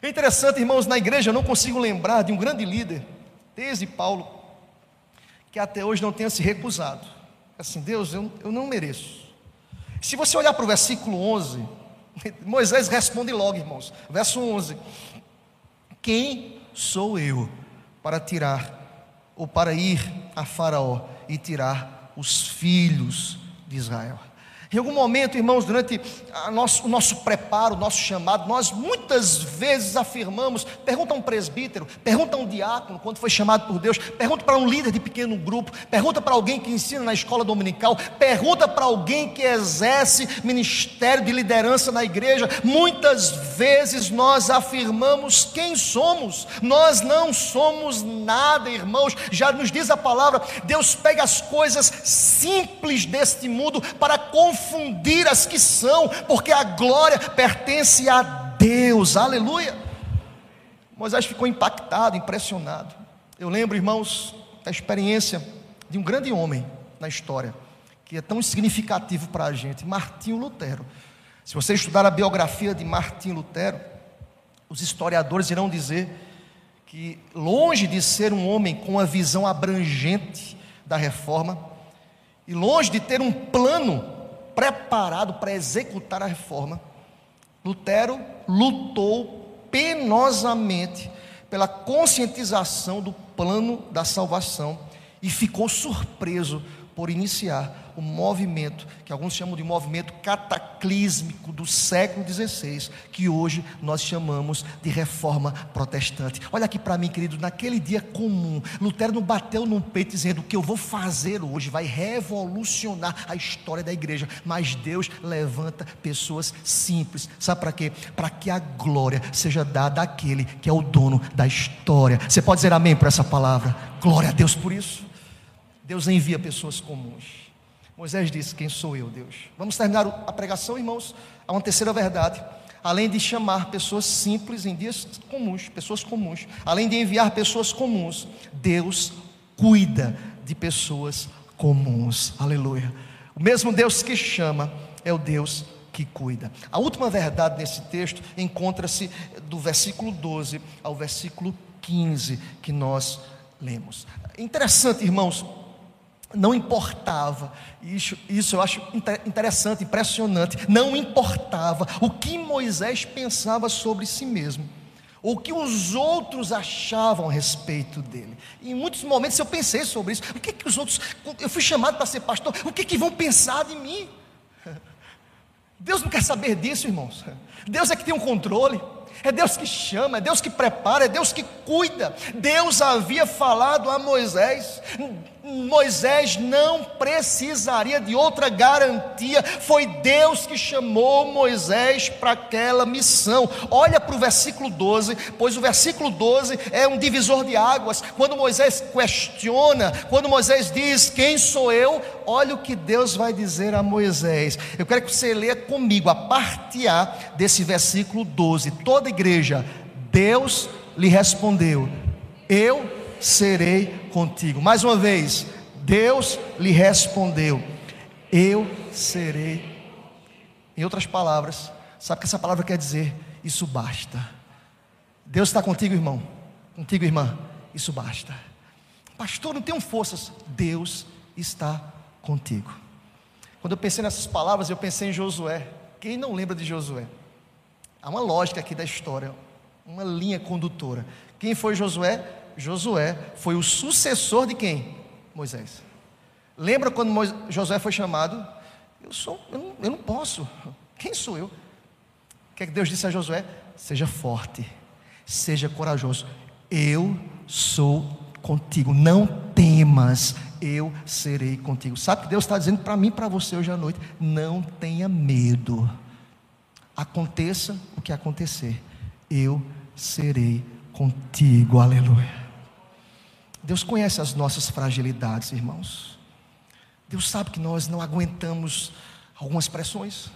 É interessante, irmãos, na igreja eu não consigo lembrar de um grande líder, desde Paulo, que até hoje não tenha se recusado. Assim, Deus, eu, eu não mereço. Se você olhar para o versículo 11, Moisés responde logo, irmãos. Verso 11: Quem sou eu para tirar, ou para ir a Faraó e tirar os filhos de Israel? Em algum momento, irmãos, durante nosso, o nosso preparo, o nosso chamado, nós muitas vezes afirmamos, pergunta a um presbítero, pergunta a um diácono, quando foi chamado por Deus, pergunta para um líder de pequeno grupo, pergunta para alguém que ensina na escola dominical, pergunta para alguém que exerce ministério de liderança na igreja. Muitas vezes nós afirmamos quem somos, nós não somos nada, irmãos. Já nos diz a palavra, Deus pega as coisas simples deste mundo para confundir confundir as que são, porque a glória pertence a Deus, aleluia. Moisés ficou impactado, impressionado. Eu lembro, irmãos, da experiência de um grande homem na história, que é tão significativo para a gente, Martinho Lutero. Se você estudar a biografia de Martinho Lutero, os historiadores irão dizer que, longe de ser um homem com uma visão abrangente da reforma, e longe de ter um plano preparado para executar a reforma, Lutero lutou penosamente pela conscientização do plano da salvação e ficou surpreso por iniciar o movimento, que alguns chamam de movimento cataclísmico do século XVI, que hoje nós chamamos de reforma protestante. Olha aqui para mim, querido, naquele dia comum, Lutero não bateu no peito dizendo: o que eu vou fazer hoje vai revolucionar a história da igreja, mas Deus levanta pessoas simples, sabe para quê? Para que a glória seja dada àquele que é o dono da história. Você pode dizer amém por essa palavra? Glória a Deus por isso. Deus envia pessoas comuns. Moisés disse: Quem sou eu, Deus? Vamos terminar a pregação, irmãos. Há uma terceira verdade. Além de chamar pessoas simples em dias comuns, pessoas comuns, além de enviar pessoas comuns, Deus cuida de pessoas comuns. Aleluia. O mesmo Deus que chama é o Deus que cuida. A última verdade nesse texto encontra-se do versículo 12 ao versículo 15 que nós lemos. Interessante, irmãos, não importava, isso, isso eu acho interessante, impressionante. Não importava o que Moisés pensava sobre si mesmo, ou o que os outros achavam a respeito dele. Em muitos momentos eu pensei sobre isso. O que, que os outros, eu fui chamado para ser pastor, o que, que vão pensar de mim? Deus não quer saber disso, irmãos. Deus é que tem um controle. É Deus que chama, é Deus que prepara, é Deus que cuida. Deus havia falado a Moisés. Moisés não precisaria de outra garantia, foi Deus que chamou Moisés para aquela missão. Olha para o versículo 12, pois o versículo 12 é um divisor de águas. Quando Moisés questiona, quando Moisés diz: Quem sou eu? Olha o que Deus vai dizer a Moisés. Eu quero que você leia comigo a parte A desse versículo 12. Toda igreja, Deus lhe respondeu: Eu serei contigo. Mais uma vez, Deus lhe respondeu: Eu serei. Em outras palavras, sabe o que essa palavra quer dizer? Isso basta. Deus está contigo, irmão. Contigo, irmã. Isso basta. Pastor, não tenho forças. Deus está contigo. Quando eu pensei nessas palavras, eu pensei em Josué. Quem não lembra de Josué? Há uma lógica aqui da história, uma linha condutora. Quem foi Josué? Josué foi o sucessor de quem? Moisés. Lembra quando Moisés, Josué foi chamado? Eu sou, eu não, eu não posso. Quem sou eu? O que é que Deus disse a Josué? Seja forte, seja corajoso. Eu sou contigo. Não temas, eu serei contigo. Sabe que Deus está dizendo para mim e para você hoje à noite? Não tenha medo. Aconteça o que acontecer, eu serei contigo. Aleluia. Deus conhece as nossas fragilidades, irmãos. Deus sabe que nós não aguentamos algumas pressões.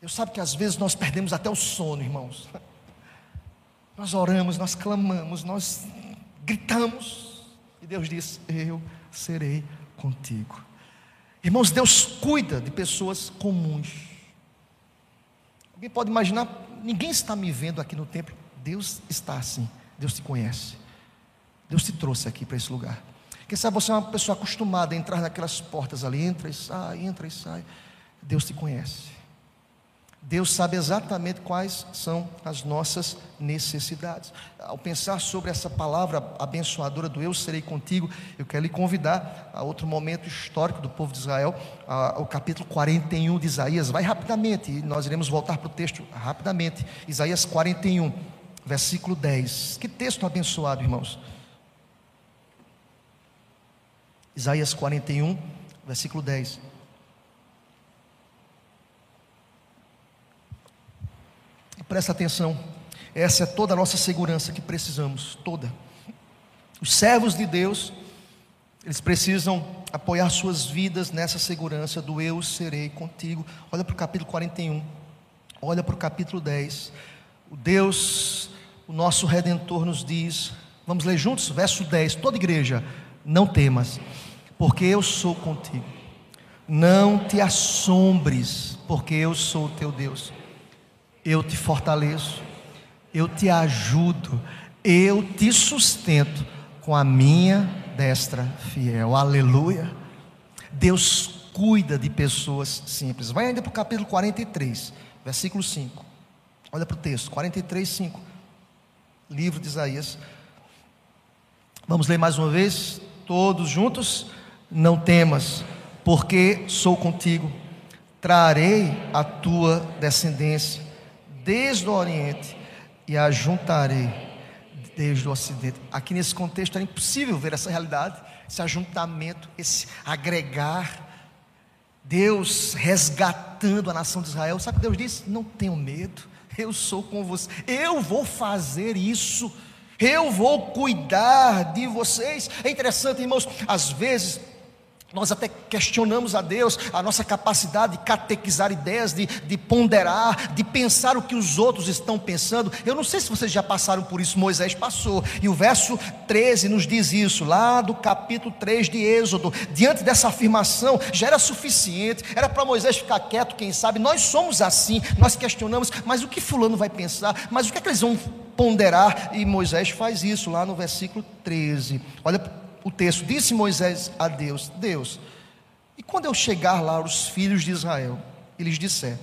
Deus sabe que às vezes nós perdemos até o sono, irmãos. Nós oramos, nós clamamos, nós gritamos. E Deus diz: Eu serei contigo. Irmãos, Deus cuida de pessoas comuns. Alguém pode imaginar, ninguém está me vendo aqui no templo. Deus está assim. Deus te conhece. Deus te trouxe aqui para esse lugar. Quem sabe você é uma pessoa acostumada a entrar naquelas portas ali, entra e sai, entra e sai. Deus te conhece. Deus sabe exatamente quais são as nossas necessidades. Ao pensar sobre essa palavra abençoadora do Eu serei contigo, eu quero lhe convidar a outro momento histórico do povo de Israel, ao capítulo 41 de Isaías. Vai rapidamente, nós iremos voltar para o texto rapidamente. Isaías 41, versículo 10. Que texto abençoado, irmãos. Isaías 41, versículo 10. Presta atenção, essa é toda a nossa segurança que precisamos, toda. Os servos de Deus, eles precisam apoiar suas vidas nessa segurança do eu serei contigo. Olha para o capítulo 41, olha para o capítulo 10. O Deus, o nosso redentor, nos diz, vamos ler juntos? Verso 10, toda igreja, não temas, porque eu sou contigo. Não te assombres, porque eu sou o teu Deus eu te fortaleço, eu te ajudo, eu te sustento com a minha destra fiel. Aleluia. Deus cuida de pessoas simples. Vai ainda para o capítulo 43, versículo 5. Olha para o texto, 43, 5. Livro de Isaías. Vamos ler mais uma vez, todos juntos. Não temas, porque sou contigo. Trarei a tua descendência desde o Oriente e a juntarei desde o Ocidente. Aqui nesse contexto era impossível ver essa realidade, esse ajuntamento, esse agregar. Deus resgatando a nação de Israel. Sabe o que Deus disse? Não tenham medo, eu sou com você, eu vou fazer isso. Eu vou cuidar de vocês. É interessante, irmãos, às vezes nós até questionamos a Deus, a nossa capacidade de catequizar ideias, de, de, ponderar, de pensar o que os outros estão pensando. Eu não sei se vocês já passaram por isso, Moisés passou. E o verso 13 nos diz isso, lá do capítulo 3 de Êxodo. Diante dessa afirmação, já era suficiente, era para Moisés ficar quieto, quem sabe. Nós somos assim, nós questionamos, mas o que Fulano vai pensar? Mas o que é que eles vão ponderar? E Moisés faz isso lá no versículo 13. Olha o texto: Disse Moisés a Deus: Deus, e quando eu chegar lá, os filhos de Israel, eles disseram: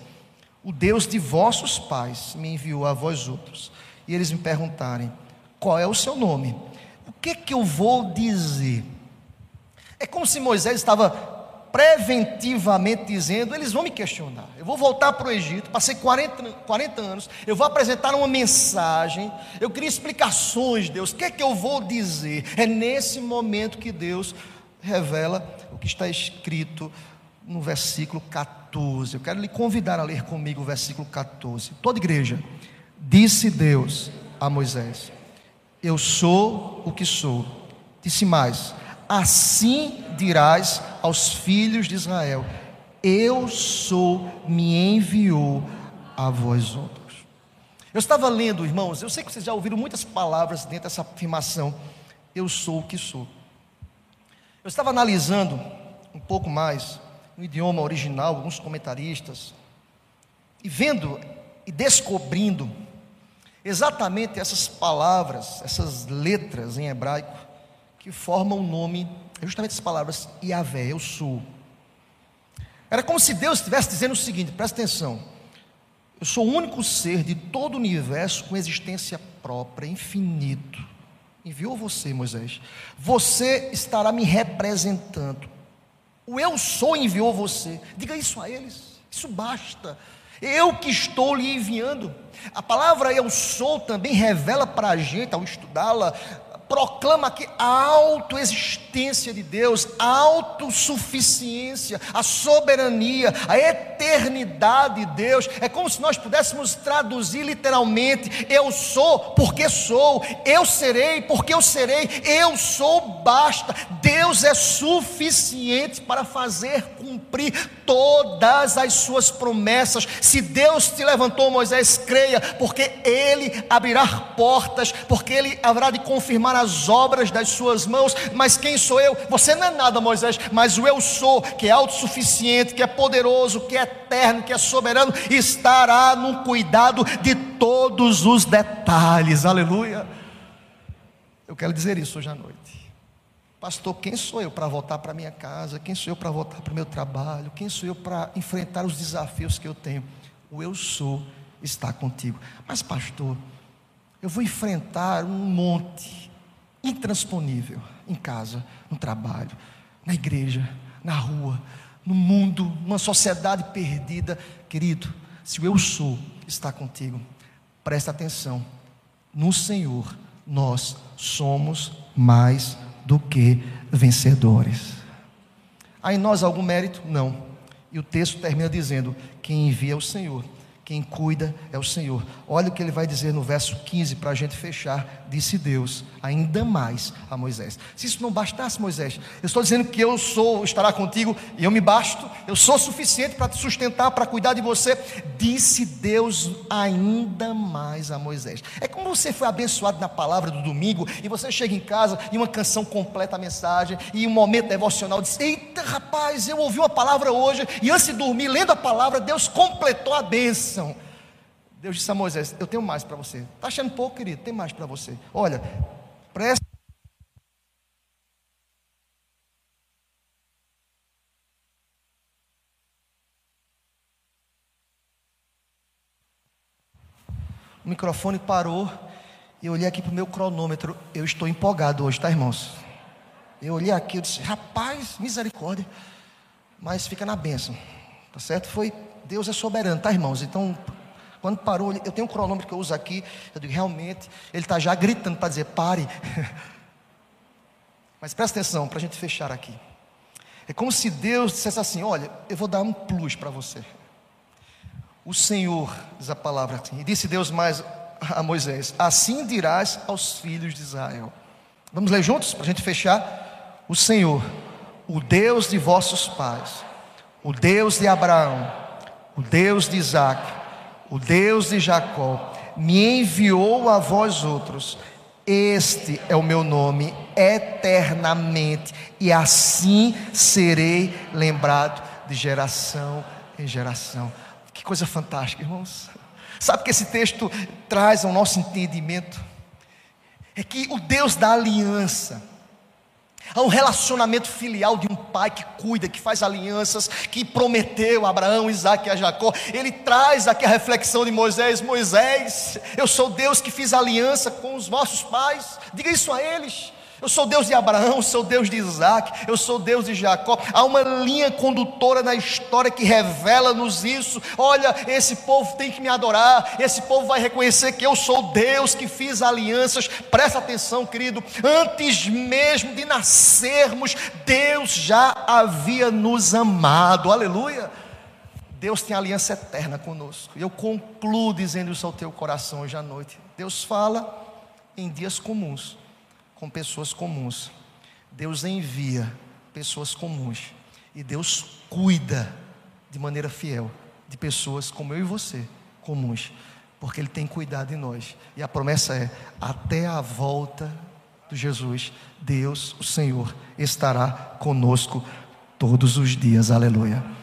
O Deus de vossos pais me enviou a vós outros, e eles me perguntarem: Qual é o seu nome? O que que eu vou dizer? É como se Moisés estava preventivamente dizendo: eles vão me questionar. Eu vou voltar para o Egito, passei 40, 40 anos, eu vou apresentar uma mensagem, eu queria explicações, Deus, o que é que eu vou dizer? É nesse momento que Deus revela o que está escrito no versículo 14. Eu quero lhe convidar a ler comigo o versículo 14. Toda igreja, disse Deus a Moisés: Eu sou o que sou. Disse mais: Assim dirás aos filhos de Israel: Eu sou, me enviou a vós outros. Eu estava lendo, irmãos, eu sei que vocês já ouviram muitas palavras dentro dessa afirmação, Eu sou o que sou. Eu estava analisando um pouco mais no idioma original, alguns comentaristas, e vendo e descobrindo exatamente essas palavras, essas letras em hebraico, que formam o nome, justamente essas palavras, Yahvé, eu sou. Era como se Deus estivesse dizendo o seguinte: presta atenção, eu sou o único ser de todo o universo com existência própria, infinito. Enviou você, Moisés. Você estará me representando. O eu sou enviou você. Diga isso a eles. Isso basta. Eu que estou lhe enviando. A palavra eu sou também revela para a gente, ao estudá-la, proclama que a autoexistência de Deus, a autossuficiência, a soberania, a eternidade de Deus. É como se nós pudéssemos traduzir literalmente: eu sou porque sou, eu serei porque eu serei, eu sou basta. Deus é suficiente para fazer cumprir todas as suas promessas. Se Deus te levantou, Moisés, creia, porque ele abrirá portas, porque ele haverá de confirmar as obras das suas mãos, mas quem sou eu? Você não é nada, Moisés, mas o eu sou, que é autossuficiente, que é poderoso, que é eterno, que é soberano, estará no cuidado de todos os detalhes, aleluia. Eu quero dizer isso hoje à noite. Pastor, quem sou eu para voltar para minha casa? Quem sou eu para voltar para o meu trabalho? Quem sou eu para enfrentar os desafios que eu tenho? O eu sou está contigo. Mas, pastor, eu vou enfrentar um monte intransponível em casa, no trabalho, na igreja, na rua, no mundo, numa sociedade perdida. Querido, se o eu sou está contigo, presta atenção. No Senhor nós somos mais do que vencedores. Há em nós algum mérito? Não. E o texto termina dizendo: quem envia é o Senhor. Quem cuida é o Senhor. Olha o que ele vai dizer no verso 15 para a gente fechar. Disse Deus ainda mais a Moisés. Se isso não bastasse, Moisés, eu estou dizendo que eu sou, estará contigo e eu me basto, eu sou suficiente para te sustentar, para cuidar de você. Disse Deus ainda mais a Moisés. É como você foi abençoado na palavra do domingo e você chega em casa e uma canção completa a mensagem e um momento devocional diz: Eita, rapaz, eu ouvi uma palavra hoje e antes de dormir, lendo a palavra, Deus completou a bênção. Deus disse a Moisés: Eu tenho mais para você. Está achando pouco, querido? Tem mais para você. Olha, presta. O microfone parou e eu olhei aqui para o meu cronômetro. Eu estou empolgado hoje, tá, irmãos? Eu olhei aqui e disse: Rapaz, misericórdia. Mas fica na bênção, tá certo? Foi Deus é soberano, tá, irmãos? Então, quando parou, eu tenho um cronômetro que eu uso aqui, eu digo, realmente, ele está já gritando para dizer, pare. Mas presta atenção, para a gente fechar aqui. É como se Deus dissesse assim: Olha, eu vou dar um plus para você. O Senhor, diz a palavra assim, e disse Deus mais a Moisés: Assim dirás aos filhos de Israel. Vamos ler juntos para a gente fechar? O Senhor, o Deus de vossos pais, o Deus de Abraão, o Deus de Isaac, o Deus de Jacó, me enviou a vós outros. Este é o meu nome eternamente, e assim serei lembrado de geração em geração. Que coisa fantástica, irmãos. Sabe que esse texto traz ao nosso entendimento? É que o Deus da aliança, Há um relacionamento filial de um pai que cuida, que faz alianças, que prometeu a Abraão, Isaac e a Jacó. Ele traz aqui a reflexão de Moisés: Moisés, eu sou Deus que fiz aliança com os vossos pais. Diga isso a eles. Eu sou Deus de Abraão, sou Deus de Isaac, eu sou Deus de Jacó. Há uma linha condutora na história que revela-nos isso. Olha, esse povo tem que me adorar, esse povo vai reconhecer que eu sou Deus que fiz alianças. Presta atenção, querido. Antes mesmo de nascermos, Deus já havia nos amado. Aleluia. Deus tem aliança eterna conosco. E eu concluo dizendo isso ao teu coração hoje à noite. Deus fala em dias comuns com pessoas comuns. Deus envia pessoas comuns. E Deus cuida de maneira fiel de pessoas como eu e você, comuns. Porque Ele tem cuidado de nós. E a promessa é: até a volta de Jesus, Deus, o Senhor, estará conosco todos os dias. Aleluia.